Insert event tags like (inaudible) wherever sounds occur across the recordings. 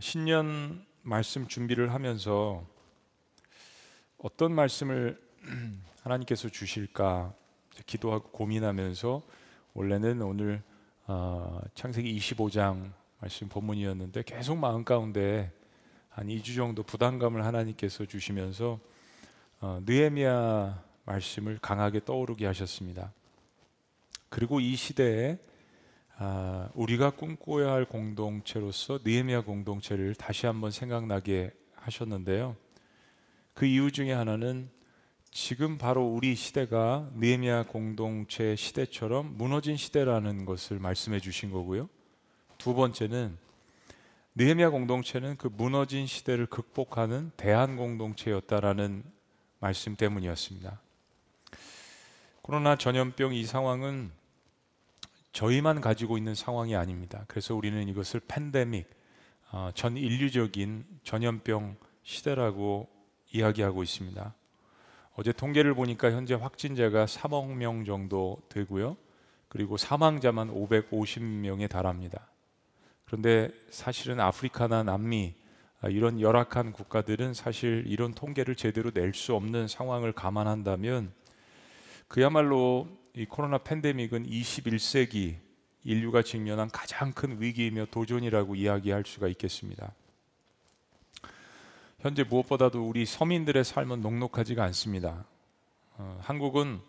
신년 말씀 준비를 하면서 어떤 말씀을 (clears throat) 하나님께서 주실까 기도하고 고민하면서 원래는 오늘 어, 창세기 25장 말씀 본문이었는데 계속 마음 가운데 한 2주 정도 부담감을 하나님께서 주시면서 어, 느헤미야 말씀을 강하게 떠오르게 하셨습니다. 그리고 이 시대에 아, 우리가 꿈꿔야 할 공동체로서 느헤미야 공동체를 다시 한번 생각나게 하셨는데요. 그 이유 중에 하나는 지금 바로 우리 시대가 느헤미야 공동체 시대처럼 무너진 시대라는 것을 말씀해 주신 거고요. 두 번째는 느헤미야 공동체는 그 무너진 시대를 극복하는 대한 공동체였다라는 말씀 때문이었습니다. 코로나 전염병 이 상황은 저희만 가지고 있는 상황이 아닙니다. 그래서 우리는 이것을 팬데믹, 어, 전 인류적인 전염병 시대라고 이야기하고 있습니다. 어제 통계를 보니까 현재 확진자가 3억 명 정도 되고요. 그리고 사망자만 550명에 달합니다. 그런데 사실은 아프리카나 남미 아, 이런 열악한 국가들은 사실 이런 통계를 제대로 낼 수 없는 상황을 감안한다면 그야말로 이 코로나 팬데믹은 21세기 인류가 직면한 가장 큰 위기이며 도전이라고 이야기할 수가 있겠습니다. 현재 무엇보다도 우리 서민들의 삶은 녹록하지가 않습니다. 어, 한국은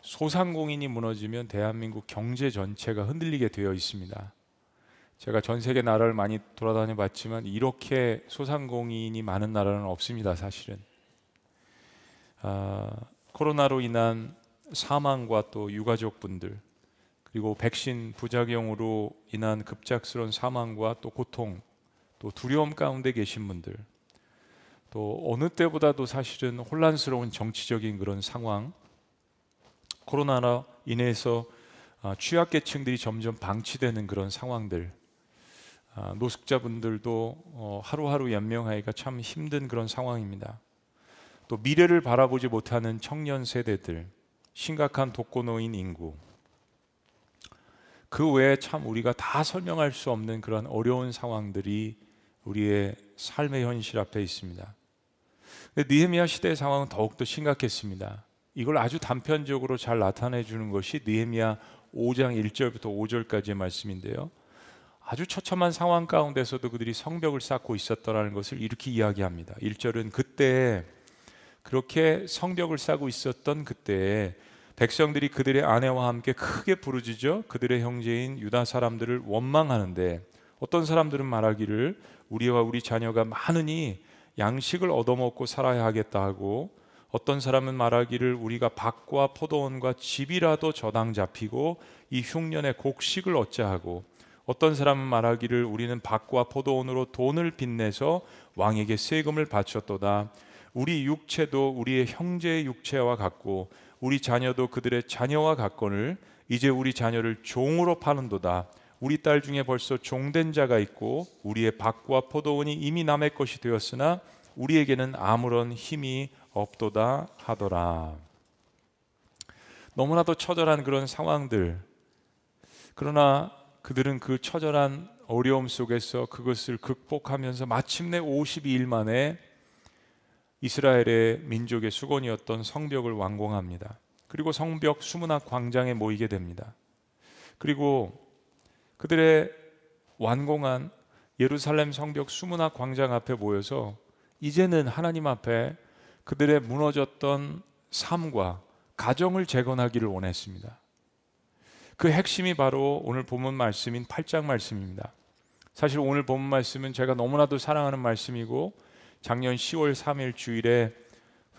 소상공인이 무너지면 대한민국 경제 전체가 흔들리게 되어 있습니다. 제가 전 세계 나라를 많이 돌아다녀 봤지만 이렇게 소상공인이 많은 나라는 없습니다, 사실은. 아, 코로나로 인한 사망과 또 유가족분들 그리고 백신 부작용으로 인한 급작스러운 사망과 또 고통 또 두려움 가운데 계신 분들 또 어느 때보다도 사실은 혼란스러운 정치적인 그런 상황 코로나로 인해서 아, 취약계층들이 점점 방치되는 그런 상황들 아, 노숙자분들도 어, 하루하루 연명하기가 참 힘든 그런 상황입니다. 또 미래를 바라보지 못하는 청년 세대들 심각한 독거노인 인구 그 외에 참 우리가 다 설명할 수 없는 그런 어려운 상황들이 우리의 삶의 현실 앞에 있습니다. 느헤미야 시대의 상황은 더욱더 심각했습니다. 이걸 아주 단편적으로 잘 나타내 주는 것이 느헤미야 5장 1절부터 5절까지의 말씀인데요. 아주 처참한 상황 가운데서도 그들이 성벽을 쌓고 있었더라는 것을 이렇게 이야기합니다. 1절은 그때 그렇게 성벽을 쌓고 있었던 그때에 백성들이 그들의 아내와 함께 크게 부르짖어 그들의 형제인 유다 사람들을 원망하는데 어떤 사람들은 말하기를 우리와 우리 자녀가 많으니 양식을 얻어먹고 살아야 하겠다 하고 어떤 사람은 말하기를 우리가 밭과 포도원과 집이라도 저당 잡히고 이 흉년에 곡식을 얻자 하고 어떤 사람은 말하기를 우리는 밭과 포도원으로 돈을 빚내서 왕에게 세금을 바쳤도다 우리 육체도 우리의 형제의 육체와 같고 우리 자녀도 그들의 자녀와 같거늘 이제 우리 자녀를 종으로 파는도다. 우리 딸 중에 벌써 종된 자가 있고 우리의 밭과 포도원이 이미 남의 것이 되었으나 우리에게는 아무런 힘이 없도다 하더라. 너무나도 처절한 그런 상황들. 그러나 그들은 그 처절한 어려움 속에서 그것을 극복하면서 마침내 52일 만에 이스라엘의 민족의 수건이었던 성벽을 완공합니다. 그리고 성벽 수문학 광장에 모이게 됩니다. 그리고 그들의 완공한 예루살렘 성벽 수문학 광장 앞에 모여서 이제는 하나님 앞에 그들의 무너졌던 삶과 가정을 재건하기를 원했습니다. 그 핵심이 바로 오늘 본문 말씀인 8장 말씀입니다. 사실 오늘 본문 말씀은 제가 너무나도 사랑하는 말씀이고 작년 10월 3일 주일에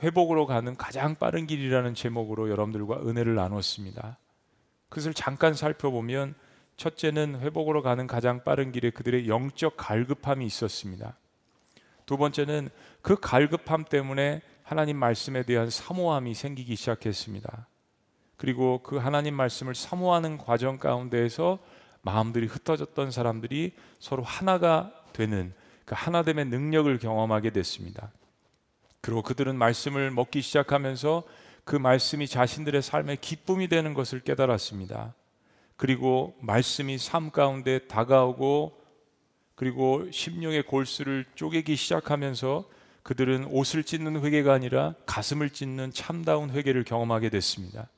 회복으로 가는 가장 빠른 길이라는 제목으로 여러분들과 은혜를 나눴습니다. 그것을 잠깐 살펴보면 첫째는 회복으로 가는 가장 빠른 길에 그들의 영적 갈급함이 있었습니다. 두 번째는 그 갈급함 때문에 하나님 말씀에 대한 사모함이 생기기 시작했습니다. 그리고 그 하나님 말씀을 사모하는 과정 가운데에서 마음들이 흩어졌던 사람들이 서로 하나가 되는 그 하나됨의 능력을 경험하게 됐습니다. 그리고 그들은 말씀을 먹기 시작하면서 그 말씀이 자신들의 삶의 기쁨이 되는 것을 깨달았습니다. 그리고 말씀이 삶 가운데 다가오고 그리고 심령의 골수를 쪼개기 시작하면서 그들은 옷을 찢는 회개가 아니라 가슴을 찢는 참다운 회개를 경험하게 됐습니다.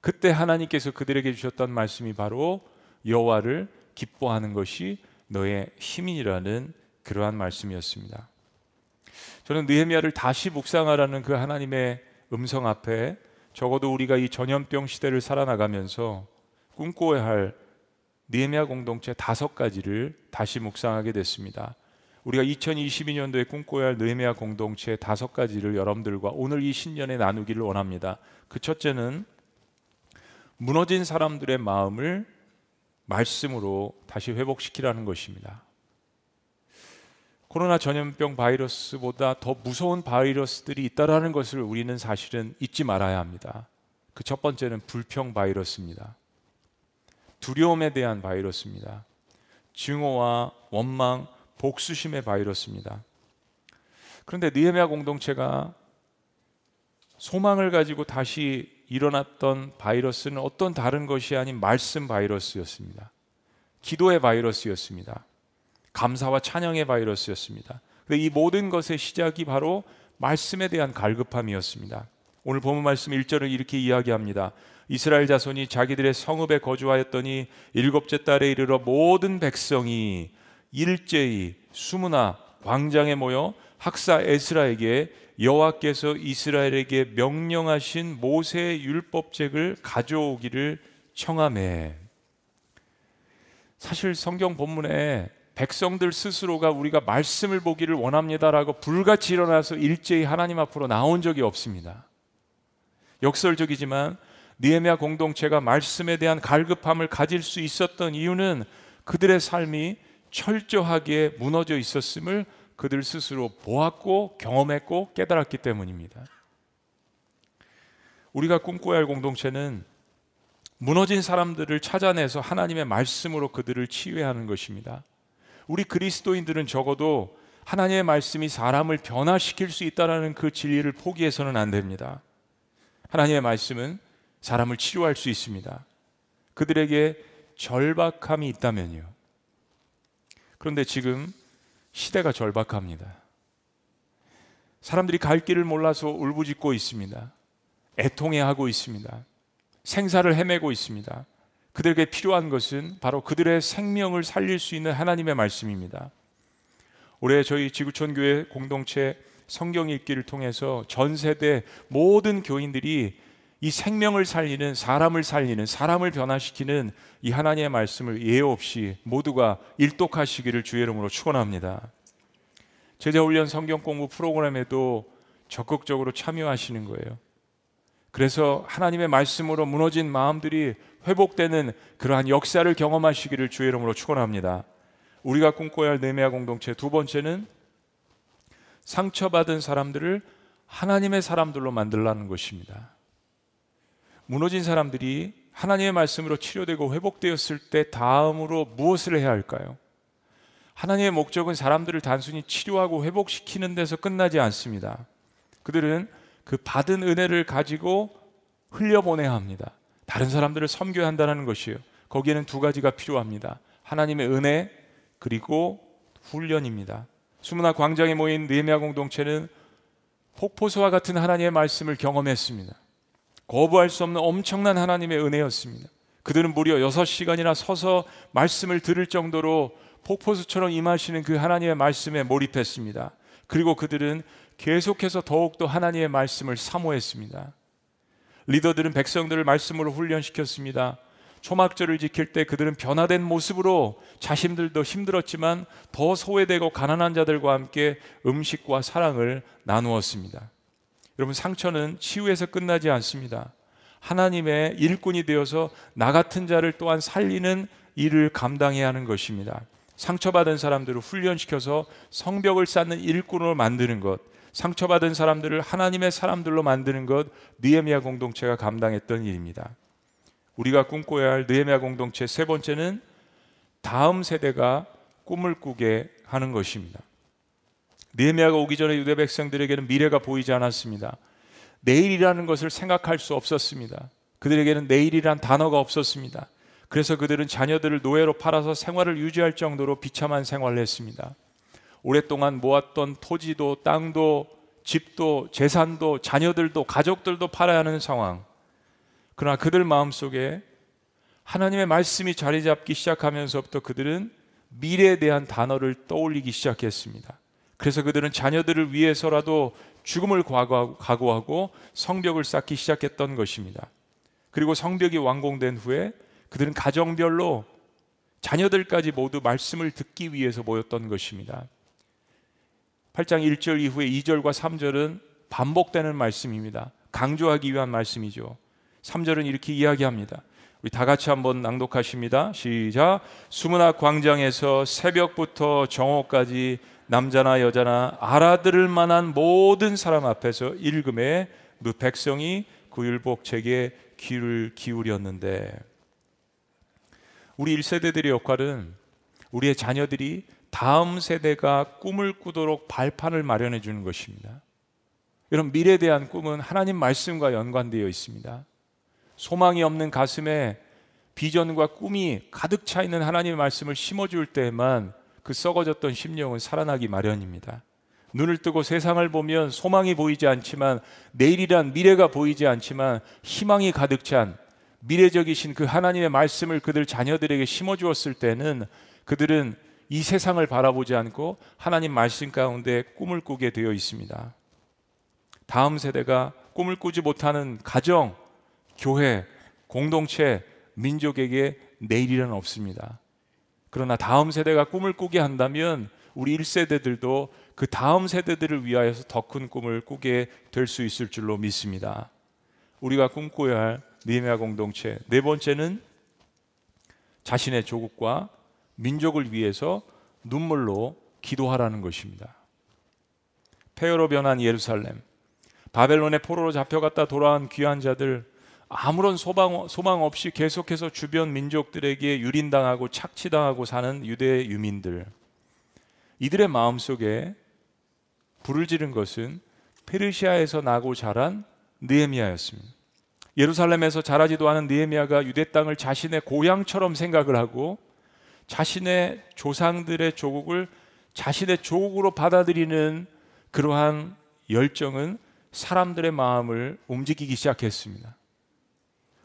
그때 하나님께서 그들에게 주셨던 말씀이 바로 여호와를 기뻐하는 것이 너의 힘이라는 그러한 말씀이었습니다. 저는 느헤미야를 다시 묵상하라는 그 하나님의 음성 앞에 적어도 우리가 이 전염병 시대를 살아나가면서 꿈꿔야 할 느헤미야 공동체 다섯 가지를 다시 묵상하게 됐습니다. 우리가 2022년도에 꿈꿔야 할 느헤미야 공동체 다섯 가지를 여러분들과 오늘 이 신년에 나누기를 원합니다. 그 첫째는 무너진 사람들의 마음을 말씀으로 다시 회복시키라는 것입니다. 코로나 전염병 바이러스보다 더 무서운 바이러스들이 있다라는 것을 우리는 사실은 잊지 말아야 합니다. 그 첫 번째는 불평 바이러스입니다. 두려움에 대한 바이러스입니다. 증오와 원망, 복수심의 바이러스입니다. 그런데 느헤미야 공동체가 소망을 가지고 다시 일어났던 바이러스는 어떤 다른 것이 아닌 말씀 바이러스였습니다. 기도의 바이러스였습니다. 감사와 찬양의 바이러스였습니다. 이 모든 것의 시작이 바로 말씀에 대한 갈급함이었습니다. 오늘 본문 말씀 1절을 이렇게 이야기합니다. 이스라엘 자손이 자기들의 성읍에 거주하였더니 일곱째 달에 이르러 모든 백성이 일제히 수문나 광장에 모여 학사 에스라에게 여호와께서 이스라엘에게 명령하신 모세의 율법책을 가져오기를 청함해. 사실 성경 본문에 백성들 스스로가 우리가 말씀을 보기를 원합니다라고 불같이 일어나서 일제히 하나님 앞으로 나온 적이 없습니다. 역설적이지만 니에미아 공동체가 말씀에 대한 갈급함을 가질 수 있었던 이유는 그들의 삶이 철저하게 무너져 있었음을 그들 스스로 보았고 경험했고 깨달았기 때문입니다. 우리가 꿈꿔야 할 공동체는 무너진 사람들을 찾아내서 하나님의 말씀으로 그들을 치유하는 것입니다. 우리 그리스도인들은 적어도 하나님의 말씀이 사람을 변화시킬 수 있다라는 그 진리를 포기해서는 안 됩니다. 하나님의 말씀은 사람을 치료할 수 있습니다. 그들에게 절박함이 있다면요. 그런데 지금 시대가 절박합니다. 사람들이 갈 길을 몰라서 울부짖고 있습니다. 애통해하고 있습니다. 생사를 헤매고 있습니다. 그들에게 필요한 것은 바로 그들의 생명을 살릴 수 있는 하나님의 말씀입니다. 올해 저희 지구촌 교회 공동체 성경 읽기를 통해서 전 세대 모든 교인들이 이 생명을 살리는 사람을 살리는 사람을 변화시키는 이 하나님의 말씀을 예외 없이 모두가 일독하시기를 주의 이름으로 축원합니다. 제자 훈련 성경 공부 프로그램에도 적극적으로 참여하시는 거예요. 그래서 하나님의 말씀으로 무너진 마음들이 회복되는 그러한 역사를 경험하시기를 주의 이름으로 축원합니다. 우리가 꿈꿔야 할 네메아 공동체 두 번째는 상처받은 사람들을 하나님의 사람들로 만들라는 것입니다. 무너진 사람들이 하나님의 말씀으로 치료되고 회복되었을 때 다음으로 무엇을 해야 할까요? 하나님의 목적은 사람들을 단순히 치료하고 회복시키는 데서 끝나지 않습니다. 그들은 그 받은 은혜를 가지고 흘려보내야 합니다. 다른 사람들을 섬겨야 한다는 것이에요. 거기에는 두 가지가 필요합니다. 하나님의 은혜 그리고 훈련입니다. 수문화 광장에 모인 느헤미야 공동체는 폭포수와 같은 하나님의 말씀을 경험했습니다. 거부할 수 없는 엄청난 하나님의 은혜였습니다. 그들은 무려 6시간이나 서서 말씀을 들을 정도로 폭포수처럼 임하시는 그 하나님의 말씀에 몰입했습니다. 그리고 그들은 계속해서 더욱더 하나님의 말씀을 사모했습니다. 리더들은 백성들을 말씀으로 훈련시켰습니다. 초막절을 지킬 때 그들은 변화된 모습으로 자신들도 힘들었지만 더 소외되고 가난한 자들과 함께 음식과 사랑을 나누었습니다. 여러분 상처는 치유에서 끝나지 않습니다. 하나님의 일꾼이 되어서 나 같은 자를 또한 살리는 일을 감당해야 하는 것입니다. 상처받은 사람들을 훈련시켜서 성벽을 쌓는 일꾼으로 만드는 것, 상처받은 사람들을 하나님의 사람들로 만드는 것, 느헤미야 공동체가 감당했던 일입니다. 우리가 꿈꿔야 할 느헤미야 공동체 세 번째는 다음 세대가 꿈을 꾸게 하는 것입니다. 느헤미야가 오기 전에 유대 백성들에게는 미래가 보이지 않았습니다. 내일이라는 것을 생각할 수 없었습니다. 그들에게는 내일이란 단어가 없었습니다. 그래서 그들은 자녀들을 노예로 팔아서 생활을 유지할 정도로 비참한 생활을 했습니다. 오랫동안 모았던 토지도 땅도 집도 재산도 자녀들도 가족들도 팔아야 하는 상황. 그러나 그들 마음속에 하나님의 말씀이 자리 잡기 시작하면서부터 그들은 미래에 대한 단어를 떠올리기 시작했습니다. 그래서 그들은 자녀들을 위해서라도 죽음을 각오하고 성벽을 쌓기 시작했던 것입니다. 그리고 성벽이 완공된 후에 그들은 가정별로 자녀들까지 모두 말씀을 듣기 위해서 모였던 것입니다. 8장 1절 이후에 2절과 3절은 반복되는 말씀입니다. 강조하기 위한 말씀이죠. 3절은 이렇게 이야기합니다. 우리 다 같이 한번 낭독하십니다. 시작. 수문학 광장에서 새벽부터 정오까지 남자나 여자나 알아들을 만한 모든 사람 앞에서 읽음에 그 백성이 그 율법책에 귀를 기울였는데 우리 1세대들의 역할은 우리의 자녀들이 다음 세대가 꿈을 꾸도록 발판을 마련해 주는 것입니다. 이런 미래에 대한 꿈은 하나님 말씀과 연관되어 있습니다. 소망이 없는 가슴에 비전과 꿈이 가득 차 있는 하나님의 말씀을 심어줄 때에만 그 썩어졌던 심령은 살아나기 마련입니다. 눈을 뜨고 세상을 보면 소망이 보이지 않지만 내일이란 미래가 보이지 않지만 희망이 가득 찬 미래적이신 그 하나님의 말씀을 그들 자녀들에게 심어 주었을 때는 그들은 이 세상을 바라보지 않고 하나님 말씀 가운데 꿈을 꾸게 되어 있습니다. 다음 세대가 꿈을 꾸지 못하는 가정, 교회, 공동체, 민족에게 내일이란 없습니다. 그러나 다음 세대가 꿈을 꾸게 한다면 우리 1세대들도 그 다음 세대들을 위하여서 더 큰 꿈을 꾸게 될 수 있을 줄로 믿습니다. 우리가 꿈꿔야 할 니에미아 공동체 네 번째는 자신의 조국과 민족을 위해서 눈물로 기도하라는 것입니다. 폐허로 변한 예루살렘, 바벨론의 포로로 잡혀갔다 돌아온 귀한 자들, 아무런 소방, 소망 없이 계속해서 주변 민족들에게 유린당하고 착취당하고 사는 유대 유민들 이들의 마음속에 불을 지른 것은 페르시아에서 나고 자란 느헤미야였습니다. 예루살렘에서 자라지도 않은 느헤미야가 유대 땅을 자신의 고향처럼 생각을 하고 자신의 조상들의 조국을 자신의 조국으로 받아들이는 그러한 열정은 사람들의 마음을 움직이기 시작했습니다.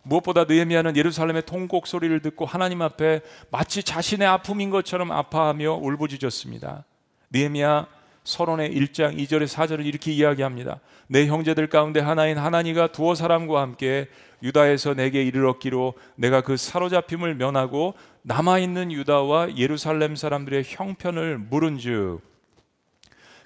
무엇보다 느헤미야는 예루살렘의 통곡 소리를 듣고 하나님 앞에 마치 자신의 아픔인 것처럼 아파하며 울부짖었습니다. 느헤미야 서론의 1장 2절의 4절을 이렇게 이야기합니다. 내 형제들 가운데 하나인 하나니가 두어 사람과 함께 유다에서 내게 이르렀기로 내가 그 사로잡힘을 면하고 남아 있는 유다와 예루살렘 사람들의 형편을 물은즉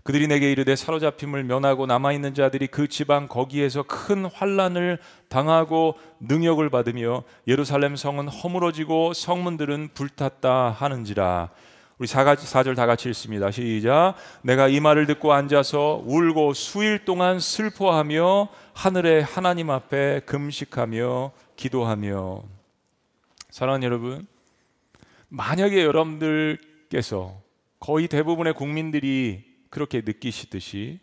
그들이 내게 이르되 사로잡힘을 면하고 남아 있는 자들이 그 지방 거기에서 큰 환란을 당하고 능력을 받으며 예루살렘 성은 허물어지고 성문들은 불탔다 하는지라 우리 사절 다 같이 읽습니다. 시작. 내가 이 말을 듣고 앉아서 울고 수일 동안 슬퍼하며 하늘의 하나님 앞에 금식하며 기도하며 사랑하는 여러분, 만약에 여러분들께서 거의 대부분의 국민들이 그렇게 느끼시듯이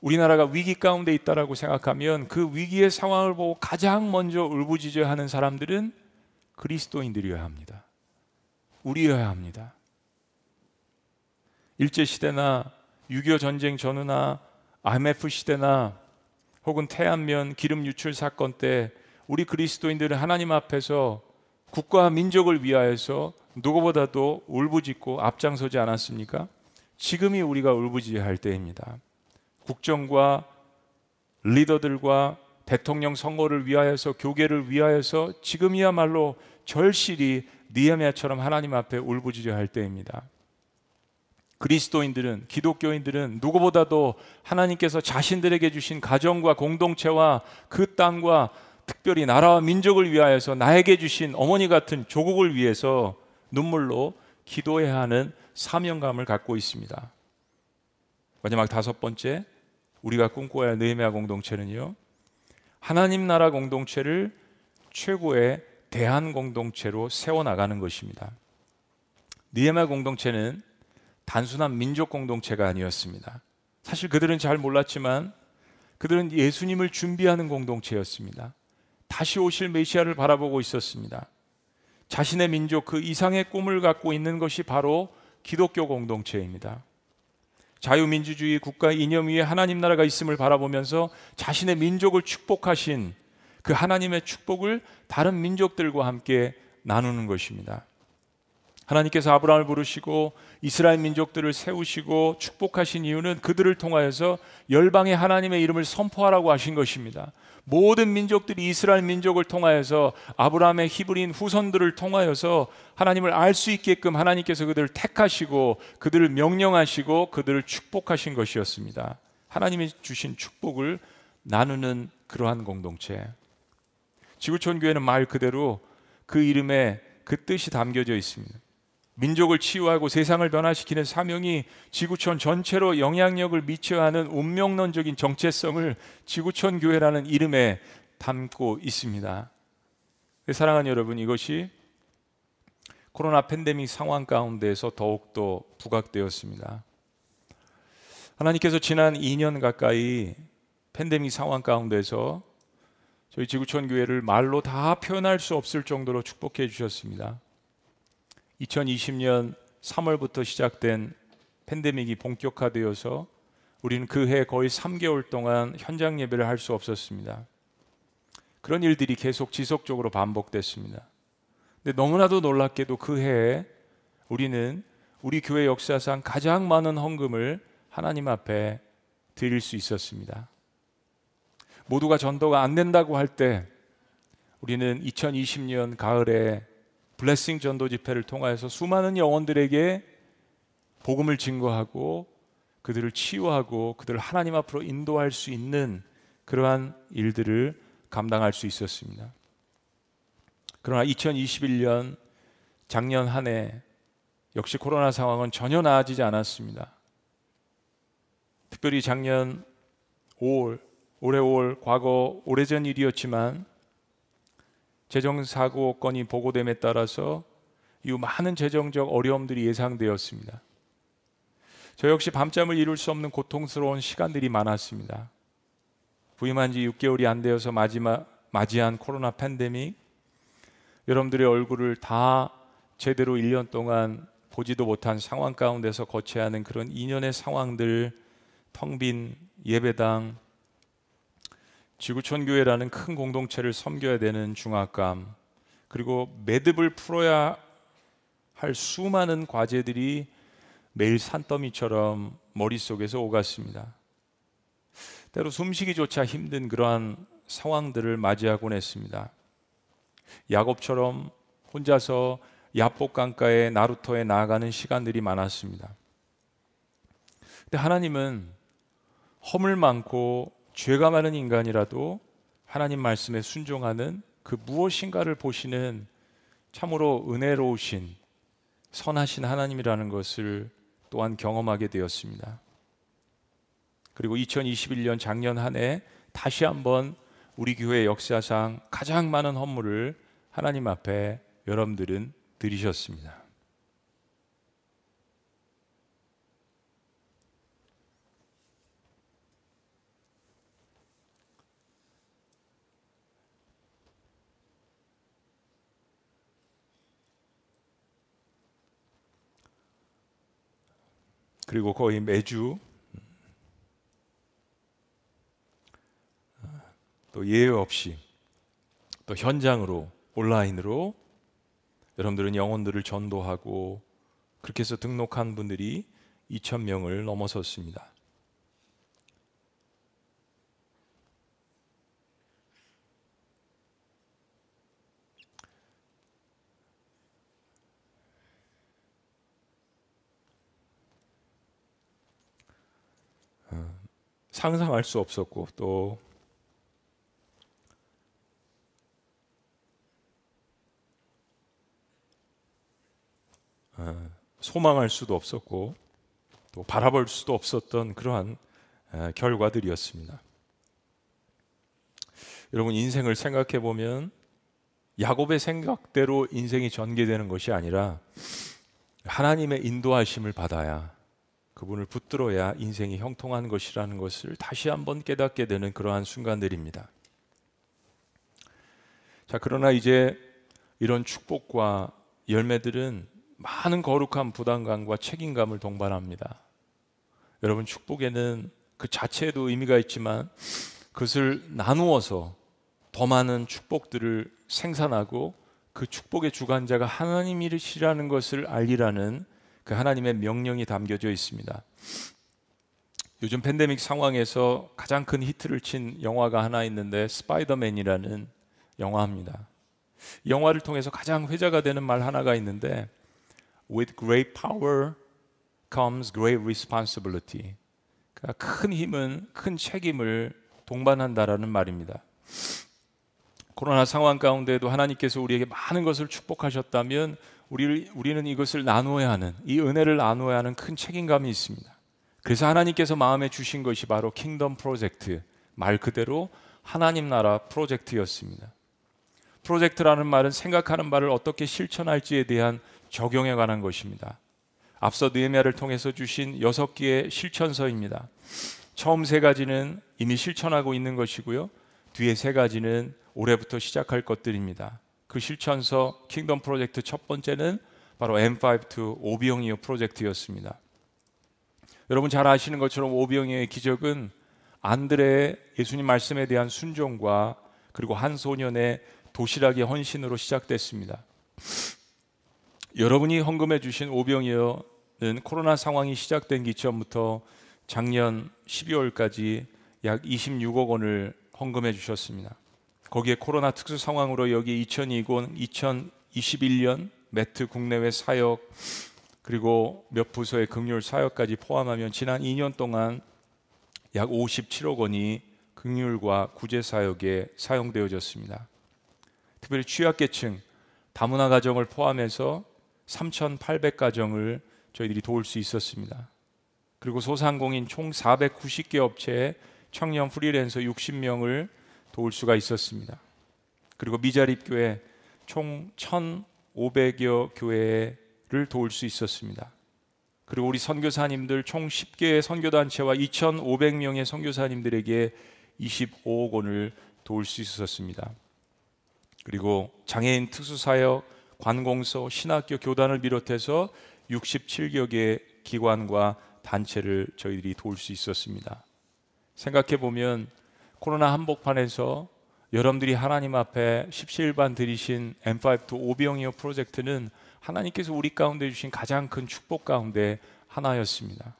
우리나라가 위기 가운데 있다라고 생각하면 그 위기의 상황을 보고 가장 먼저 울부짖어 하는 사람들은 그리스도인들이어야 합니다. 우리여야 합니다. 일제 시대나 6.25 전쟁 전후나 IMF 시대나 혹은 태안면 기름 유출 사건 때 우리 그리스도인들은 하나님 앞에서 국가 민족을 위하여서 누구보다도 울부짖고 앞장서지 않았습니까? 지금이 우리가 울부짖어야 때입니다. 국정과 리더들과 대통령 선거를 위하여서 교계를 위하여서 지금이야말로 절실히 니에미아처럼 하나님 앞에 울부짖어야 할 때입니다. 그리스도인들은 기독교인들은 누구보다도 하나님께서 자신들에게 주신 가정과 공동체와 그 땅과 특별히 나라와 민족을 위하여서 나에게 주신 어머니 같은 조국을 위해서 눈물로 기도해야 하는 사명감을 갖고 있습니다. 마지막 다섯 번째 우리가 꿈꿔야 할 느헤미야 공동체는요. 하나님 나라 공동체를 최고의 대한 공동체로 세워 나가는 것입니다. 느헤미야 공동체는 단순한 민족 공동체가 아니었습니다. 사실 그들은 잘 몰랐지만 그들은 예수님을 준비하는 공동체였습니다. 다시 오실 메시아를 바라보고 있었습니다. 자신의 민족 그 이상의 꿈을 갖고 있는 것이 바로 기독교 공동체입니다. 자유민주주의 국가 이념 위에 하나님 나라가 있음을 바라보면서 자신의 민족을 축복하신 그 하나님의 축복을 다른 민족들과 함께 나누는 것입니다. 하나님께서 아브라함을 부르시고 이스라엘 민족들을 세우시고 축복하신 이유는 그들을 통하여서 열방의 하나님의 이름을 선포하라고 하신 것입니다. 모든 민족들이 이스라엘 민족을 통하여서 아브라함의 히브리인 후손들을 통하여서 하나님을 알 수 있게끔 하나님께서 그들을 택하시고 그들을 명령하시고 그들을 축복하신 것이었습니다. 하나님이 주신 축복을 나누는 그러한 공동체. 지구촌 교회는 말 그대로 그 이름에 그 뜻이 담겨져 있습니다. 민족을 치유하고 세상을 변화시키는 사명이 지구촌 전체로 영향력을 미쳐야 하는 운명론적인 정체성을 지구촌 교회라는 이름에 담고 있습니다. 사랑하는 여러분, 이것이 코로나 팬데믹 상황 가운데서 더욱더 부각되었습니다. 하나님께서 지난 2년 가까이 팬데믹 상황 가운데서 저희 지구촌 교회를 말로 다 표현할 수 없을 정도로 축복해 주셨습니다. 2020년 3월부터 시작된 팬데믹이 본격화되어서 우리는 그 해 거의 3개월 동안 현장 예배를 할 수 없었습니다. 그런 일들이 계속 지속적으로 반복됐습니다. 근데 너무나도 놀랍게도 그 해에 우리는 우리 교회 역사상 가장 많은 헌금을 하나님 앞에 드릴 수 있었습니다. 모두가 전도가 안 된다고 할 때 우리는 2020년 가을에 블레싱 전도 집회를 통하여서 수많은 영혼들에게 복음을 증거하고 그들을 치유하고 그들을 하나님 앞으로 인도할 수 있는 그러한 일들을 감당할 수 있었습니다. 그러나 2021년 작년 한 해 역시 코로나 상황은 전혀 나아지지 않았습니다. 특별히 작년 5월, 올해 5월 과거 오래전 일이었지만 재정 사고 건이 보고됨에 따라서 이 많은 재정적 어려움들이 예상되었습니다. 저 역시 밤잠을 이룰 수 없는 고통스러운 시간들이 많았습니다. 부임한 지 6개월이 안 되어서 마지막 맞이한 코로나 팬데믹 여러분들의 얼굴을 다 제대로 1년 동안 보지도 못한 상황 가운데서 거쳐야 하는 그런 2년의 상황들 텅 빈 예배당 지구촌 교회라는 큰 공동체를 섬겨야 되는 중압감 그리고 매듭을 풀어야 할 수많은 과제들이 매일 산더미처럼 머릿속에서 오갔습니다. 때로 숨쉬기조차 힘든 그러한 상황들을 맞이하곤 했습니다. 야곱처럼 혼자서 야복 강가에 나루터에 나아가는 시간들이 많았습니다. 근데 하나님은 허물 많고 죄가 많은 인간이라도 하나님 말씀에 순종하는 그 무엇인가를 보시는 참으로 은혜로우신 선하신 하나님이라는 것을 또한 경험하게 되었습니다. 그리고 2021년 작년 한 해 다시 한번 우리 교회 역사상 가장 많은 헌물을 하나님 앞에 여러분들은 드리셨습니다. 그리고 거의 매주 또 예외 없이 또 현장으로 온라인으로 여러분들은 영혼들을 전도하고 그렇게 해서 등록한 분들이 2천 명을 넘어섰습니다. 상상할 수 없었고 또 어, 소망할 수도 없었고 또 바라볼 수도 없었던 그러한 결과들이었습니다. 여러분 인생을 생각해 보면 야곱의 생각대로 인생이 전개되는 것이 아니라 하나님의 인도하심을 받아야 그분을 붙들어야 인생이 형통한 것이라는 것을 다시 한번 깨닫게 되는 그러한 순간들입니다. 자, 그러나 이제 이런 축복과 열매들은 많은 거룩한 부담감과 책임감을 동반합니다. 여러분 축복에는 그 자체에도 의미가 있지만 그것을 나누어서 더 많은 축복들을 생산하고 그 축복의 주관자가 하나님이시라는 것을 알리라는 그 하나님의 명령이 담겨져 있습니다. 요즘 팬데믹 상황에서 가장 큰 히트를 친 영화가 하나 있는데 스파이더맨이라는 영화입니다. 영화를 통해서 가장 회자가 되는 말 하나가 있는데 With great power comes great responsibility. 그러니까 큰 힘은 큰 책임을 동반한다라는 말입니다. 코로나 상황 가운데도 하나님께서 우리에게 많은 것을 축복하셨다면 우리, 우리는 이것을 나누어야 하는 이 은혜를 나누어야 하는 큰 책임감이 있습니다. 그래서 하나님께서 마음에 주신 것이 바로 킹덤 프로젝트 말 그대로 하나님 나라 프로젝트였습니다. 프로젝트라는 말은 생각하는 바를 어떻게 실천할지에 대한 적용에 관한 것입니다. 앞서 느헤미야를 통해서 주신 여섯 개의 실천서입니다. 처음 세 가지는 이미 실천하고 있는 것이고요. 뒤에 세 가지는 올해부터 시작할 것들입니다. 그 실천서 킹덤 프로젝트 첫 번째는 바로 M5 오비용이어 프로젝트였습니다. 여러분 잘 아시는 것처럼 오비용이어의 기적은 안드레의 예수님 말씀에 대한 순종과 그리고 한 소년의 도시락의 헌신으로 시작됐습니다. 여러분이 헌금해 주신 오병이어는 코로나 상황이 시작된 기점부터 작년 12월까지 약 26억 원을 헌금해 주셨습니다. 거기에 코로나 특수 상황으로 여기 2020, 2021년 매트 국내외 사역 그리고 몇 부서의 극률 사역까지 포함하면 지난 2년 동안 약 57억 원이 극률과 구제 사역에 사용되어졌습니다. 특별히 취약계층 다문화 가정을 포함해서 3,800 가정을 저희들이 도울 수 있었습니다. 그리고 소상공인 총 490개 업체에 청년 프리랜서 60명을 도울 수가 있었습니다. 그리고 미자립 교회 총 1,500여 교회를 도울 수 있었습니다. 그리고 우리 선교사님들 총 10개의 선교단체와 2,500명의 선교사님들에게 25억 원을 도울 수 있었습니다. 그리고 장애인 특수사역, 관공서, 신학교, 교단을 비롯해서 67여 개의 기관과 단체를 저희들이 도울 수 있었습니다. 생각해 보면 코로나 한복판에서 여러분들이 하나님 앞에 십시일반 드리신 M5 to 오병이어 프로젝트는 하나님께서 우리 가운데 주신 가장 큰 축복 가운데 하나였습니다.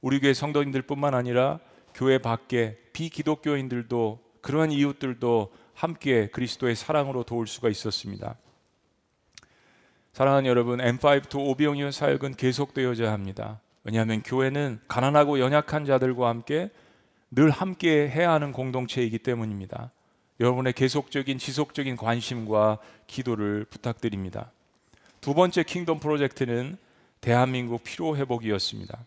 우리 교회 성도님들뿐만 아니라 교회 밖에 비기독교인들도 그러한 이웃들도 함께 그리스도의 사랑으로 도울 수가 있었습니다. 사랑하는 여러분, M5 to 오병이어 사역은 계속되어야 합니다. 왜냐하면 교회는 가난하고 연약한 자들과 함께 늘 함께 해야 하는 공동체이기 때문입니다. 여러분의 계속적인 지속적인 관심과 기도를 부탁드립니다. 두 번째 킹덤 프로젝트는 대한민국 피로 회복이었습니다.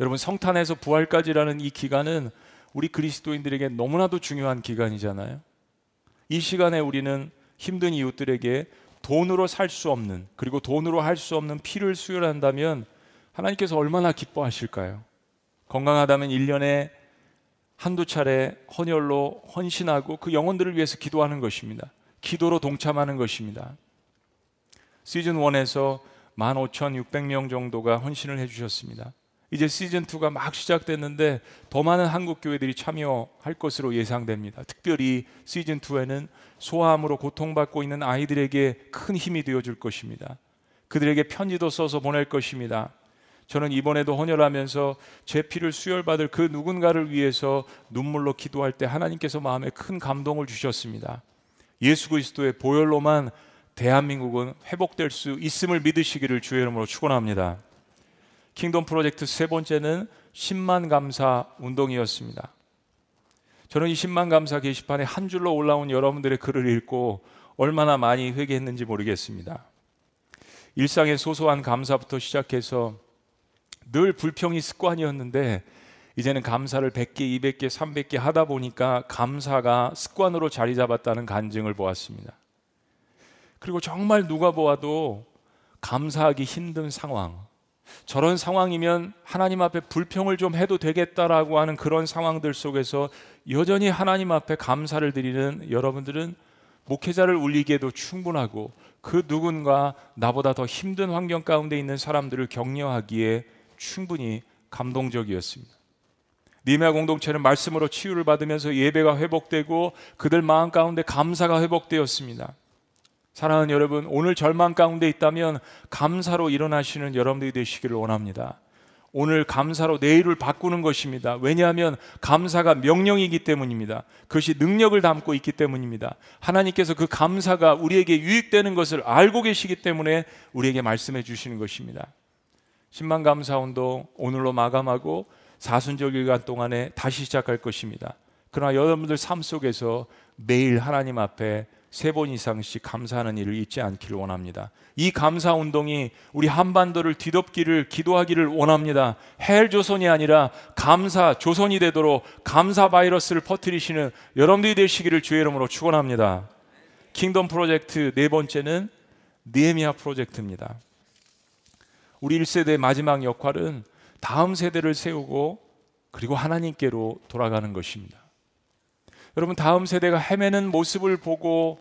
여러분 성탄에서 부활까지라는 이 기간은 우리 그리스도인들에게 너무나도 중요한 기간이잖아요. 이 시간에 우리는 힘든 이웃들에게 돈으로 살 수 없는 그리고 돈으로 할 수 없는 피를 수혈한다면 하나님께서 얼마나 기뻐하실까요? 건강하다면 1년에 한두 차례 헌혈로 헌신하고 그 영혼들을 위해서 기도하는 것입니다. 기도로 동참하는 것입니다. 시즌 1에서 15,600명 정도가 헌신을 해 주셨습니다. 이제 시즌 2가 막 시작됐는데 더 많은 한국 교회들이 참여할 것으로 예상됩니다. 특별히 시즌 2에는 소아암으로 고통받고 있는 아이들에게 큰 힘이 되어 줄 것입니다. 그들에게 편지도 써서 보낼 것입니다. 저는 이번에도 헌혈하면서 제 피를 수혈받을 그 누군가를 위해서 눈물로 기도할 때 하나님께서 마음에 큰 감동을 주셨습니다. 예수 그리스도의 보혈로만 대한민국은 회복될 수 있음을 믿으시기를 주의 이름으로 축원합니다. 킹덤 프로젝트 세 번째는 10만 감사 운동이었습니다. 저는 이 10만 감사 게시판에 한 줄로 올라온 여러분들의 글을 읽고 얼마나 많이 회개했는지 모르겠습니다. 일상의 소소한 감사부터 시작해서 늘 불평이 습관이었는데 이제는 감사를 100개, 200개, 300개 하다 보니까 감사가 습관으로 자리 잡았다는 간증을 보았습니다. 그리고 정말 누가 보아도 감사하기 힘든 상황, 저런 상황이면 하나님 앞에 불평을 좀 해도 되겠다라고 하는 그런 상황들 속에서 여전히 하나님 앞에 감사를 드리는 여러분들은 목회자를 울리기에도 충분하고 그 누군가 나보다 더 힘든 환경 가운데 있는 사람들을 격려하기에 충분히 감동적이었습니다. 니메아 공동체는 말씀으로 치유를 받으면서 예배가 회복되고 그들 마음 가운데 감사가 회복되었습니다. 사랑하는 여러분, 오늘 절망 가운데 있다면 감사로 일어나시는 여러분들이 되시기를 원합니다. 오늘 감사로 내일을 바꾸는 것입니다. 왜냐하면 감사가 명령이기 때문입니다. 그것이 능력을 담고 있기 때문입니다. 하나님께서 그 감사가 우리에게 유익되는 것을 알고 계시기 때문에 우리에게 말씀해 주시는 것입니다. 10만 감사 운동 오늘로 마감하고 사순절 일간 동안에 다시 시작할 것입니다. 그러나 여러분들 삶 속에서 매일 하나님 앞에 세 번 이상씩 감사하는 일을 잊지 않기를 원합니다. 이 감사 운동이 우리 한반도를 뒤덮기를 기도하기를 원합니다. 헬 조선이 아니라 감사 조선이 되도록 감사 바이러스를 퍼뜨리시는 여러분들이 되시기를 주의 이름으로 축원합니다. Kingdom 프로젝트 네 번째는 느헤미야 프로젝트입니다. 우리 1세대의 마지막 역할은 다음 세대를 세우고 그리고 하나님께로 돌아가는 것입니다. 여러분 다음 세대가 헤매는 모습을 보고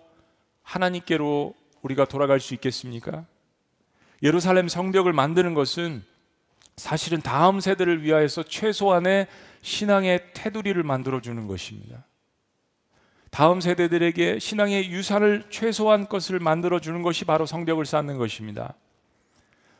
하나님께로 우리가 돌아갈 수 있겠습니까? 예루살렘 성벽을 만드는 것은 사실은 다음 세대를 위하여서 최소한의 신앙의 테두리를 만들어 주는 것입니다. 다음 세대들에게 신앙의 유산을 최소한 것을 만들어 주는 것이 바로 성벽을 쌓는 것입니다.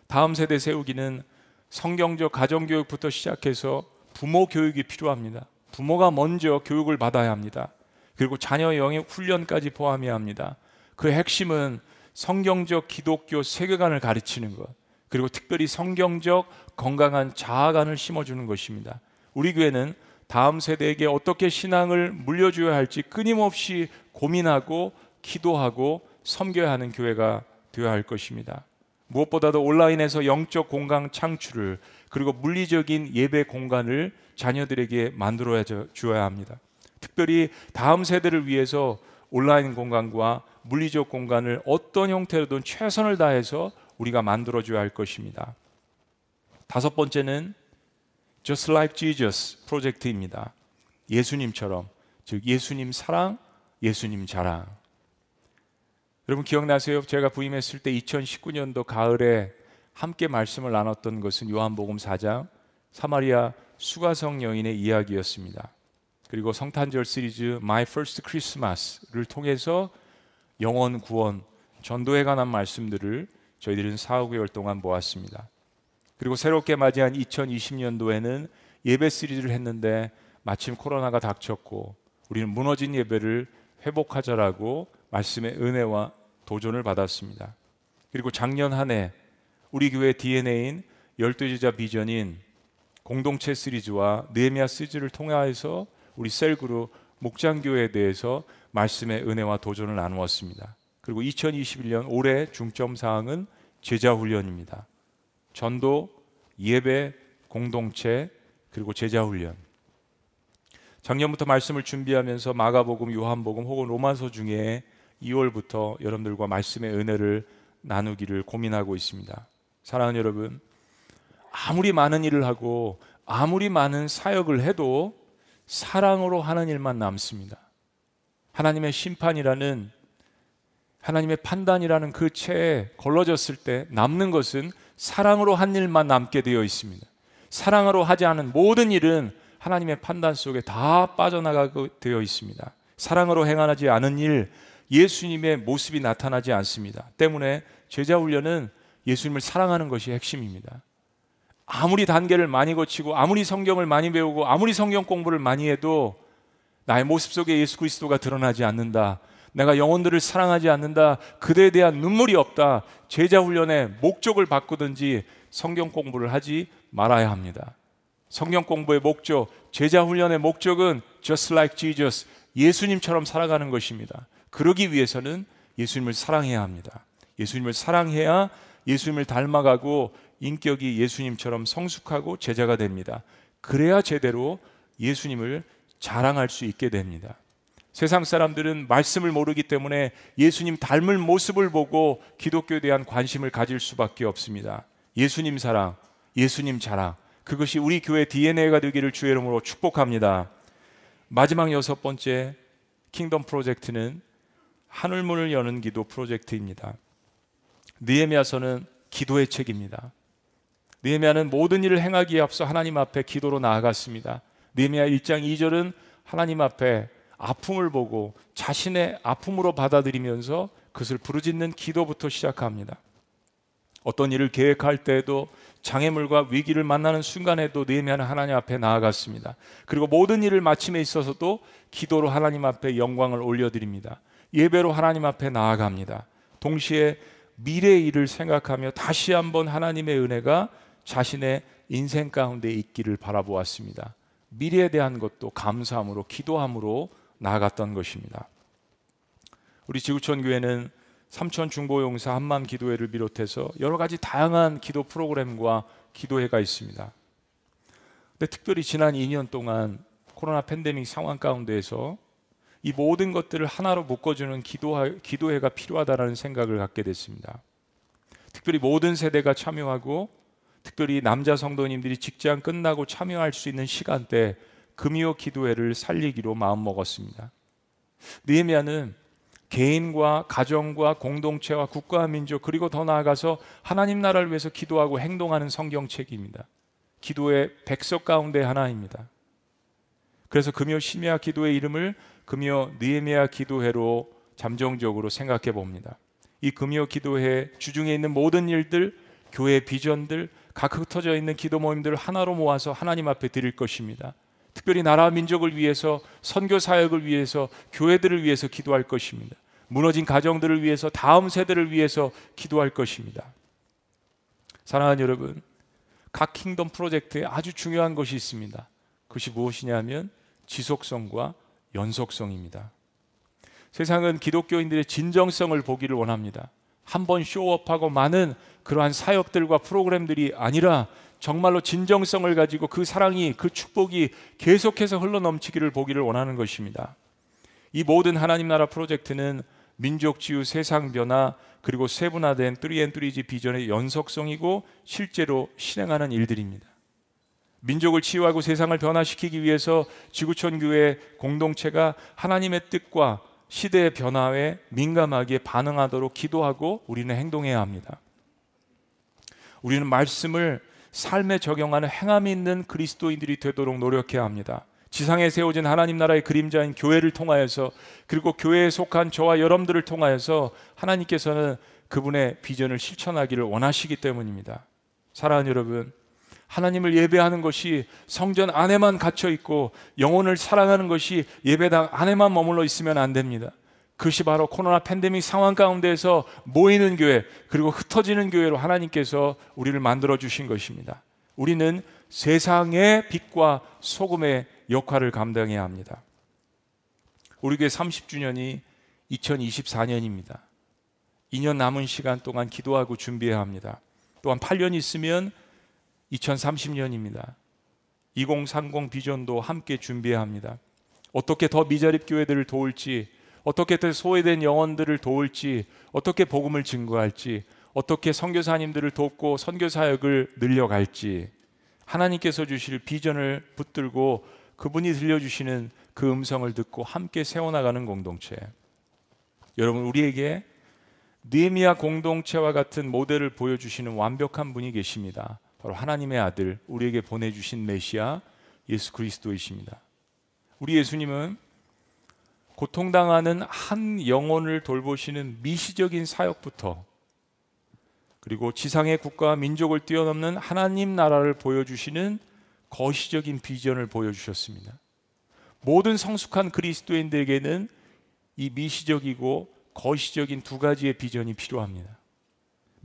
다음 세대 세우기는 성경적 가정교육부터 시작해서 부모 교육이 필요합니다. 부모가 먼저 교육을 받아야 합니다. 그리고 자녀 영역 훈련까지 포함해야 합니다. 그 핵심은 성경적 기독교 세계관을 가르치는 것, 그리고 특별히 성경적 건강한 자아관을 심어주는 것입니다. 우리 교회는 다음 세대에게 어떻게 신앙을 물려줘야 할지 끊임없이 고민하고 기도하고 섬겨야 하는 교회가 되어야 할 것입니다. 무엇보다도 온라인에서 영적 공간 창출을 그리고 물리적인 예배 공간을 자녀들에게 만들어 주어야 합니다. 특별히 다음 세대를 위해서 온라인 공간과 물리적 공간을 어떤 형태로든 최선을 다해서 우리가 만들어 줘야 할 것입니다. 다섯 번째는 Just Like Jesus 프로젝트입니다. 예수님처럼 즉 예수님 사랑, 예수님 자랑. 여러분 기억나세요? 제가 부임했을 때 2019년도 가을에 함께 말씀을 나눴던 것은 요한복음 4장 사마리아 수가성 여인의 이야기였습니다. 그리고 성탄절 시리즈 My First Christmas를 통해서 영원 구원 전도에 관한 말씀들을 저희들은 4, 5개월 동안 모았습니다. 그리고 새롭게 맞이한 2020년도에는 예배 시리즈를 했는데 마침 코로나가 닥쳤고 우리는 무너진 예배를 회복하자라고 말씀의 은혜와 도전을 받았습니다. 그리고 작년 한 해 우리 교회 DNA인 열두 제자 비전인 공동체 시리즈와 느헤미야 시리즈를 통하여서 우리 셀그룹 목장 교회에 대해서 말씀의 은혜와 도전을 나누었습니다. 그리고 2021년 올해 중점 사항은 제자 훈련입니다. 전도, 예배, 공동체 그리고 제자 훈련. 작년부터 말씀을 준비하면서 마가복음, 요한복음 혹은 로마서 중에 2월부터 여러분들과 말씀의 은혜를 나누기를 고민하고 있습니다. 사랑하는 여러분, 아무리 많은 일을 하고 아무리 많은 사역을 해도 사랑으로 하는 일만 남습니다. 하나님의 심판이라는 하나님의 판단이라는 그 채에 걸러졌을 때 남는 것은 사랑으로 한 일만 남게 되어 있습니다. 사랑으로 하지 않은 모든 일은 하나님의 판단 속에 다 빠져나가게 되어 있습니다. 사랑으로 행하지 않은 일, 예수님의 모습이 나타나지 않습니다. 때문에 제자 훈련은 예수님을 사랑하는 것이 핵심입니다. 아무리 단계를 많이 거치고 아무리 성경을 많이 배우고 아무리 성경 공부를 많이 해도 나의 모습 속에 예수 그리스도가 드러나지 않는다. 내가 영혼들을 사랑하지 않는다. 그대에 대한 눈물이 없다. 제자 훈련의 목적을 바꾸든지 성경 공부를 하지 말아야 합니다. 성경 공부의 목적, 제자 훈련의 목적은 just like Jesus, 예수님처럼 살아가는 것입니다. 그러기 위해서는 예수님을 사랑해야 합니다. 예수님을 사랑해야 예수님을 닮아가고 인격이 예수님처럼 성숙하고 제자가 됩니다. 그래야 제대로 예수님을 자랑할 수 있게 됩니다. 세상 사람들은 말씀을 모르기 때문에 예수님 닮을 모습을 보고 기독교에 대한 관심을 가질 수밖에 없습니다. 예수님 사랑, 예수님 자랑, 그것이 우리 교회 DNA가 되기를 주의 이름으로 축복합니다. 마지막 여섯 번째 킹덤 프로젝트는 하늘문을 여는 기도 프로젝트입니다. 느헤미야서는 기도의 책입니다. 느헤미야는 모든 일을 행하기에 앞서 하나님 앞에 기도로 나아갔습니다. 느헤미야 1장 2절은 하나님 앞에 아픔을 보고 자신의 아픔으로 받아들이면서 그것을 부르짖는 기도부터 시작합니다. 어떤 일을 계획할 때에도 장애물과 위기를 만나는 순간에도 느헤미야는 하나님 앞에 나아갔습니다. 그리고 모든 일을 마침에 있어서도 기도로 하나님 앞에 영광을 올려드립니다. 예배로 하나님 앞에 나아갑니다. 동시에 미래의 일을 생각하며 다시 한번 하나님의 은혜가 자신의 인생 가운데 있기를 바라보았습니다. 미래에 대한 것도 감사함으로 기도함으로 나아갔던 것입니다. 우리 지구촌 교회는 삼천 중보용사 한맘 기도회를 비롯해서 여러 가지 다양한 기도 프로그램과 기도회가 있습니다. 근데 특별히 지난 2년 동안 코로나 팬데믹 상황 가운데에서 이 모든 것들을 하나로 묶어주는 기도하, 기도회가 필요하다는 생각을 갖게 됐습니다. 특별히 모든 세대가 참여하고 특별히 남자 성도님들이 직장 끝나고 참여할 수 있는 시간대 금요 기도회를 살리기로 마음먹었습니다. 느헤미야는 개인과 가정과 공동체와 국가와 민족 그리고 더 나아가서 하나님 나라를 위해서 기도하고 행동하는 성경책입니다. 기도의 백석 가운데 하나입니다. 그래서 금요 심야 기도의 이름을 금요 느헤미야 기도회로 잠정적으로 생각해 봅니다. 이 금요 기도회 주중에 있는 모든 일들, 교회 비전들, 각 흩어져 있는 기도 모임들을 하나로 모아서 하나님 앞에 드릴 것입니다. 특별히 나라 민족을 위해서 선교 사역을 위해서 교회들을 위해서 기도할 것입니다. 무너진 가정들을 위해서 다음 세대를 위해서 기도할 것입니다. 사랑하는 여러분, 각 킹덤 프로젝트에 아주 중요한 것이 있습니다. 그것이 무엇이냐면 지속성과 연속성입니다. 세상은 기독교인들의 진정성을 보기를 원합니다. 한 번 쇼업하고 많은 그러한 사역들과 프로그램들이 아니라 정말로 진정성을 가지고 그 사랑이 그 축복이 계속해서 흘러넘치기를 보기를 원하는 것입니다. 이 모든 하나님 나라 프로젝트는 민족 치유 세상 변화 그리고 세분화된 3N3G 비전의 연속성이고 실제로 실행하는 일들입니다. 민족을 치유하고 세상을 변화시키기 위해서 지구촌 교회 공동체가 하나님의 뜻과 시대의 변화에 민감하게 반응하도록 기도하고 우리는 행동해야 합니다. 우리는 말씀을 삶에 적용하는 행함이 있는 그리스도인들이 되도록 노력해야 합니다. 지상에 세워진 하나님 나라의 그림자인 교회를 통하여서 그리고 교회에 속한 저와 여러분들을 통하여서 하나님께서는 그분의 비전을 실천하기를 원하시기 때문입니다. 사랑하는 여러분, 하나님을 예배하는 것이 성전 안에만 갇혀 있고 영혼을 사랑하는 것이 예배당 안에만 머물러 있으면 안 됩니다. 그것이 바로 코로나 팬데믹 상황 가운데서 모이는 교회 그리고 흩어지는 교회로 하나님께서 우리를 만들어 주신 것입니다. 우리는 세상의 빛과 소금의 역할을 감당해야 합니다. 우리 교회 30주년이 2024년입니다. 2년 남은 시간 동안 기도하고 준비해야 합니다. 또한 8년 있으면 2030년입니다. 2030 비전도 함께 준비해야 합니다. 어떻게 더 미자립 교회들을 도울지, 어떻게 더 소외된 영혼들을 도울지, 어떻게 복음을 증거할지, 어떻게 선교사님들을 돕고 선교 사역을 늘려갈지 하나님께서 주실 비전을 붙들고 그분이 들려주시는 그 음성을 듣고 함께 세워나가는 공동체. 여러분 우리에게 느헤미야 공동체와 같은 모델을 보여주시는 완벽한 분이 계십니다. 바로 하나님의 아들 우리에게 보내주신 메시아 예수 그리스도이십니다. 우리 예수님은 고통당하는 한 영혼을 돌보시는 미시적인 사역부터 그리고 지상의 국가와 민족을 뛰어넘는 하나님 나라를 보여주시는 거시적인 비전을 보여주셨습니다. 모든 성숙한 그리스도인들에게는 이 미시적이고 거시적인 두 가지의 비전이 필요합니다.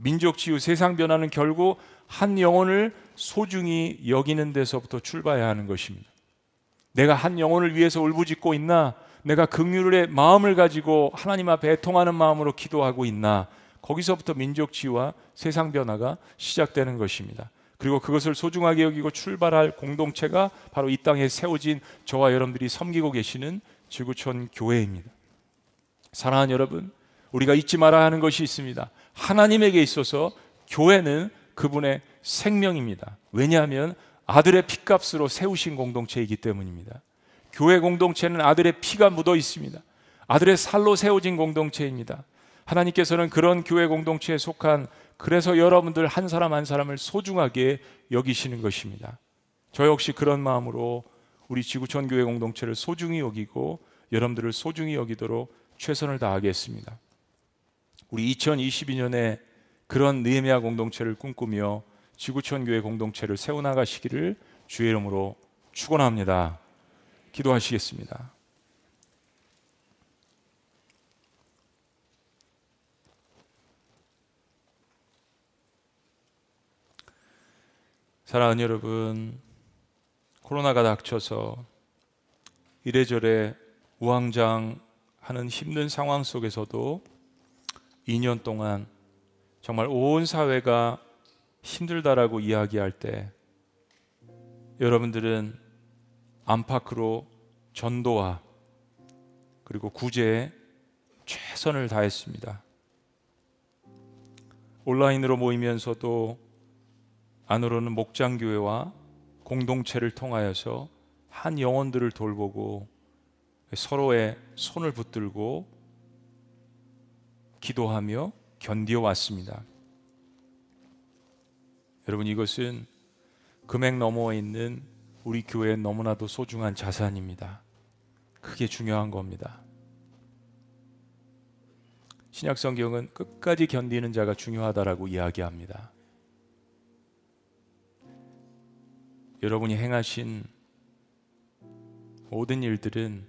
민족 치유, 세상 변화는 결국 한 영혼을 소중히 여기는 데서부터 출발해야 하는 것입니다. 내가 한 영혼을 위해서 울부짖고 있나? 내가 긍휼의 마음을 가지고 하나님 앞에 애통하는 마음으로 기도하고 있나? 거기서부터 민족 치유와 세상 변화가 시작되는 것입니다. 그리고 그것을 소중하게 여기고 출발할 공동체가 바로 이 땅에 세워진 저와 여러분들이 섬기고 계시는 지구촌 교회입니다. 사랑하는 여러분, 우리가 잊지 말아야 하는 것이 있습니다. 하나님에게 있어서 교회는 그분의 생명입니다. 왜냐하면 아들의 피값으로 세우신 공동체이기 때문입니다. 교회 공동체는 아들의 피가 묻어 있습니다. 아들의 살로 세워진 공동체입니다. 하나님께서는 그런 교회 공동체에 속한 그래서 여러분들 한 사람 한 사람을 소중하게 여기시는 것입니다. 저 역시 그런 마음으로 우리 지구촌 교회 공동체를 소중히 여기고 여러분들을 소중히 여기도록 최선을 다하겠습니다. 우리 2022년에 그런 느헤미야 공동체를 꿈꾸며 지구촌 교회 공동체를 세워 나가시기를 주의 이름으로 축원합니다. 기도하시겠습니다. 사랑하는 여러분, 코로나가 닥쳐서 이래저래 우왕장하는 힘든 상황 속에서도 2년 동안 정말 온 사회가 힘들다라고 이야기할 때 여러분들은 안팎으로 전도와 그리고 구제에 최선을 다했습니다. 온라인으로 모이면서도 안으로는 목장교회와 공동체를 통하여서 한 영혼들을 돌보고 서로의 손을 붙들고 기도하며 견디어 왔습니다. 여러분 이것은 금액 너머에 있는 우리 교회의 너무나도 소중한 자산입니다. 그게 중요한 겁니다. 신약 성경은 끝까지 견디는 자가 중요하다라고 이야기합니다. 여러분이 행하신 모든 일들은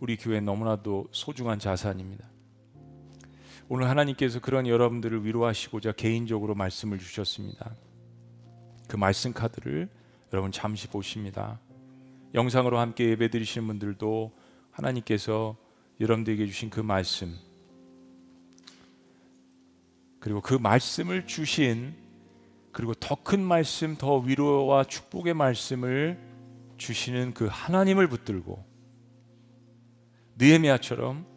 우리 교회 너무나도 소중한 자산입니다. 오늘 하나님께서 그런 여러분들을 위로하시고자 개인적으로 말씀을 주셨습니다. 그 말씀 카드를 여러분 잠시 보십니다. 영상으로 함께 예배 드리시는 분들도 하나님께서 여러분들에게 주신 그 말씀 그리고 그 말씀을 주신 그리고 더 큰 말씀, 더 위로와 축복의 말씀을 주시는 그 하나님을 붙들고 느헤미야처럼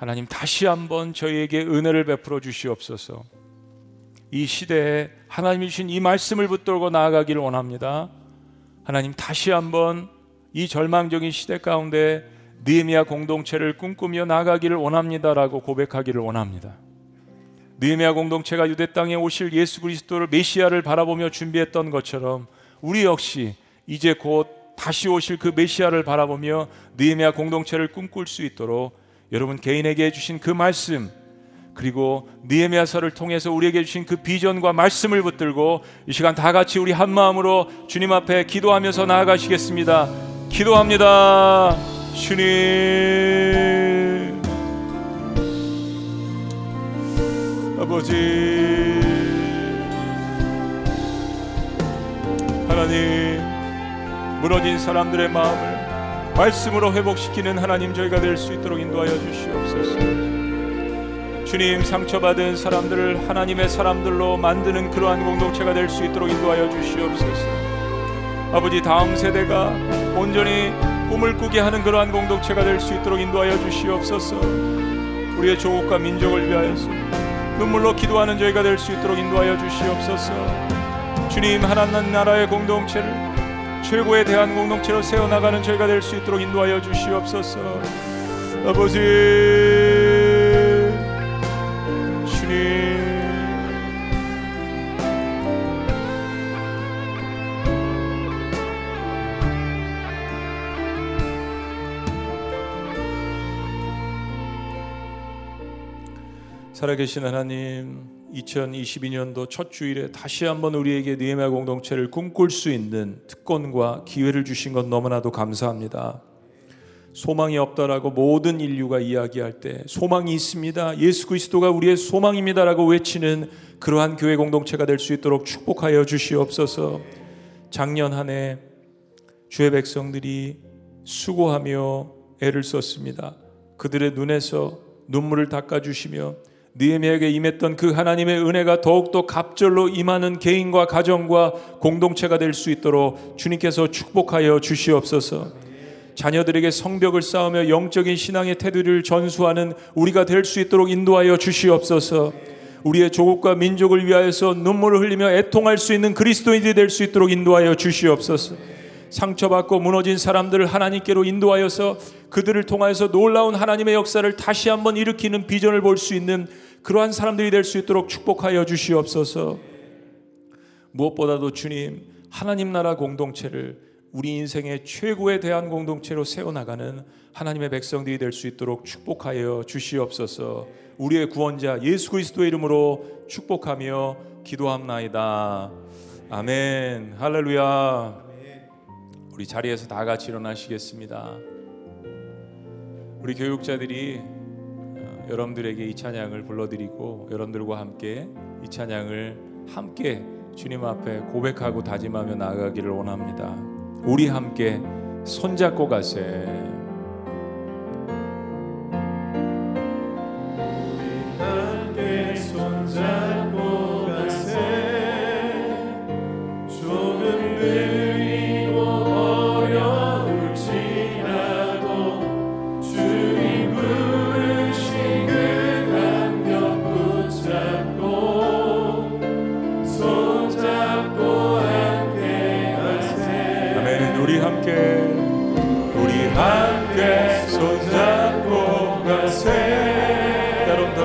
하나님 다시 한번 저희에게 은혜를 베풀어 주시옵소서. 이 시대에 하나님이 주신 이 말씀을 붙들고 나아가기를 원합니다. 하나님 다시 한번 이 절망적인 시대 가운데 느헤미야 공동체를 꿈꾸며 나가기를 원합니다라고 고백하기를 원합니다. 느헤미야 공동체가 유대 땅에 오실 예수 그리스도를 메시아를 바라보며 준비했던 것처럼 우리 역시 이제 곧 다시 오실 그 메시아를 바라보며 느헤미야 공동체를 꿈꿀 수 있도록 여러분 개인에게 주신 그 말씀 그리고 느헤미야서를 통해서 우리에게 주신 그 비전과 말씀을 붙들고 이 시간 다 같이 우리 한 마음으로 주님 앞에 기도하면서 나아가시겠습니다. 기도합니다. 주님 아버지 하나님 무너진 사람들의 마음을 말씀으로 회복시키는 하나님 저희가 될 수 있도록 인도하여 주시옵소서. 주님 상처받은 사람들을 하나님의 사람들로 만드는 그러한 공동체가 될 수 있도록 인도하여 주시옵소서. 아버지 다음 세대가 온전히 꿈을 꾸게 하는 그러한 공동체가 될 수 있도록 인도하여 주시옵소서. 우리의 조국과 민족을 위하여서 눈물로 기도하는 저희가 될 수 있도록 인도하여 주시옵소서. 주님 하나님 나라의 공동체를 최고의 대한 공동체로 세워나가는 저희가 될 수 있도록 인도하여 주시옵소서. 아버지 살아계신 하나님 2022년도 첫 주일에 다시 한번 우리에게 니에마 공동체를 꿈꿀 수 있는 특권과 기회를 주신 것 너무나도 감사합니다. 소망이 없다라고 모든 인류가 이야기할 때 소망이 있습니다. 예수 그리스도가 우리의 소망입니다라고 외치는 그러한 교회 공동체가 될 수 있도록 축복하여 주시옵소서. 작년 한 해 주의 백성들이 수고하며 애를 썼습니다. 그들의 눈에서 눈물을 닦아 주시며 느헤미야에게 임했던 그 하나님의 은혜가 더욱더 갑절로 임하는 개인과 가정과 공동체가 될 수 있도록 주님께서 축복하여 주시옵소서. 자녀들에게 성벽을 쌓으며 영적인 신앙의 태도를 전수하는 우리가 될 수 있도록 인도하여 주시옵소서. 우리의 조국과 민족을 위하여서 눈물을 흘리며 애통할 수 있는 그리스도인들이 될 수 있도록 인도하여 주시옵소서. 상처받고 무너진 사람들을 하나님께로 인도하여서 그들을 통하여서 놀라운 하나님의 역사를 다시 한번 일으키는 비전을 볼 수 있는 그러한 사람들이 될 수 있도록 축복하여 주시옵소서. 무엇보다도 주님 하나님 나라 공동체를 우리 인생의 최고의 대한 공동체로 세워나가는 하나님의 백성들이 될 수 있도록 축복하여 주시옵소서. 우리의 구원자 예수 그리스도의 이름으로 축복하며 기도합나이다. 아멘. 할렐루야. 우리 자리에서 다 같이 일어나시겠습니다. 우리 교육자들이 어, 여러분들에게 이 찬양을 불러드리고 여러분들과 함께 이 찬양을 함께 주님 앞에 고백하고 다짐하며 나아가기를 원합니다. 우리 함께 손잡고 가세.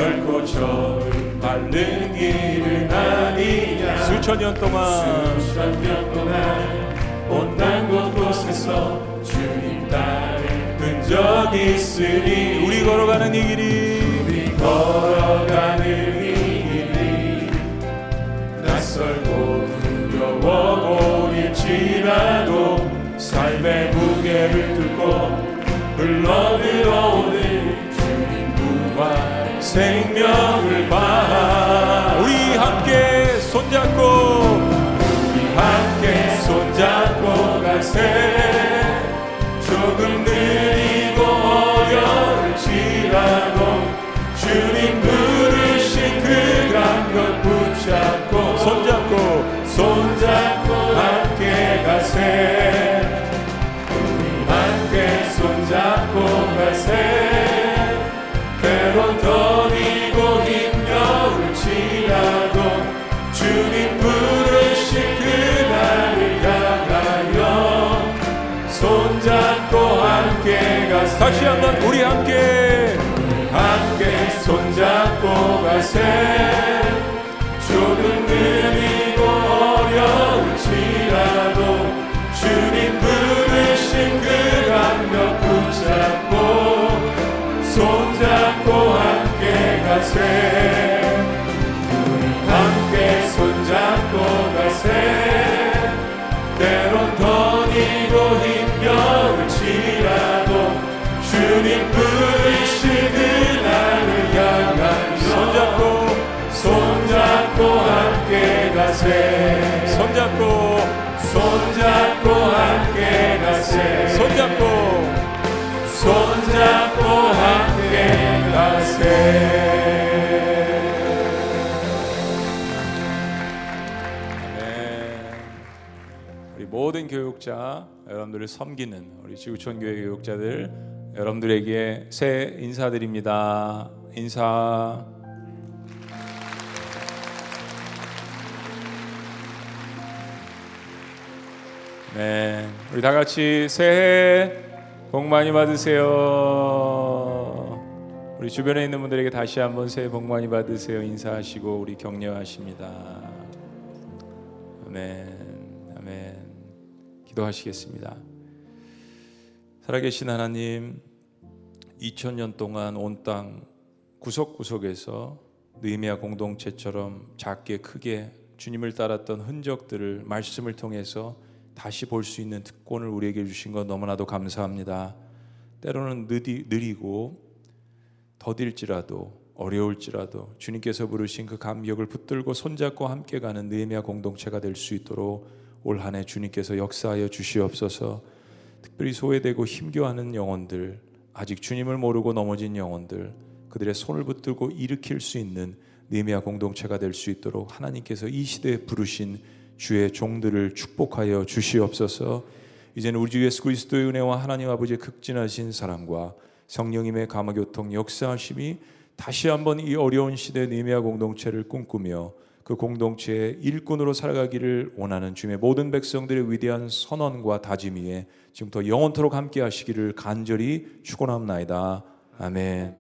결코 절마른 길은 아니야 수천 년 동안 수천 년 동안 온난 곳곳에서 주님 따른 흔적 있으니 우리 걸어가는 이 길이 우리 걸어가는 이 길이 낯설고 두려워 보일지라도 삶의 무게를 뚫고 흘러들어오는 생명을 봐 우리 함께 손잡고 우리 함께 손잡고 가세. 조금 느리고 어려울지라도 주님 부르신 그 감격 붙잡고 손잡고 손잡고 함께 가세. 우리 함께 손잡고 가세 다시 한번 우리 함께. 함께 손잡고 가세 조금 느리고 어려울지라도 주님 부르신 그 감격 붙잡고 손잡고 함께 가세 주님 손잡고 손잡고 함께 가세. 손잡고 손잡고 함께 가세. 손잡고 네. 모든 교육자 여러분들을 섬기는 우리 지구촌 교회 교육자들 여러분들에게 새 인사드립니다. 인사. 네, 우리 다 같이 새해 복 많이 받으세요. 우리 주변에 있는 분들에게 다시 한번 새해 복 많이 받으세요 인사하시고 우리 격려하십니다. 아멘, 아멘. 기도하시겠습니다. 살아계신 하나님, 2000년 동안 온 땅 구석구석에서 느헤미야 공동체처럼 작게 크게 주님을 따랐던 흔적들을 말씀을 통해서 다시 볼 수 있는 특권을 우리에게 주신 것 너무나도 감사합니다. 때로는 느리, 느리고 더딜지라도 어려울지라도 주님께서 부르신 그 감격을 붙들고 손잡고 함께 가는 느헤미야 공동체가 될 수 있도록 올 한해 주님께서 역사하여 주시옵소서. 특별히 소외되고 힘겨워하는 영혼들, 아직 주님을 모르고 넘어진 영혼들, 그들의 손을 붙들고 일으킬 수 있는 느헤미야 공동체가 될 수 있도록 하나님께서 이 시대에 부르신 주의 종들을 축복하여 주시옵소서. 이제는 우리 주 예수 그리스도의 은혜와 하나님 아버지의 극진하신 사랑과 성령님의 감화 교통 역사하심이 다시 한번 이 어려운 시대 느헤미야 공동체를 꿈꾸며 그 공동체의 일꾼으로 살아가기를 원하는 주님의 모든 백성들의 위대한 선언과 다짐 위에 지금부터 영원토록 함께 하시기를 간절히 축원합나이다. 아멘.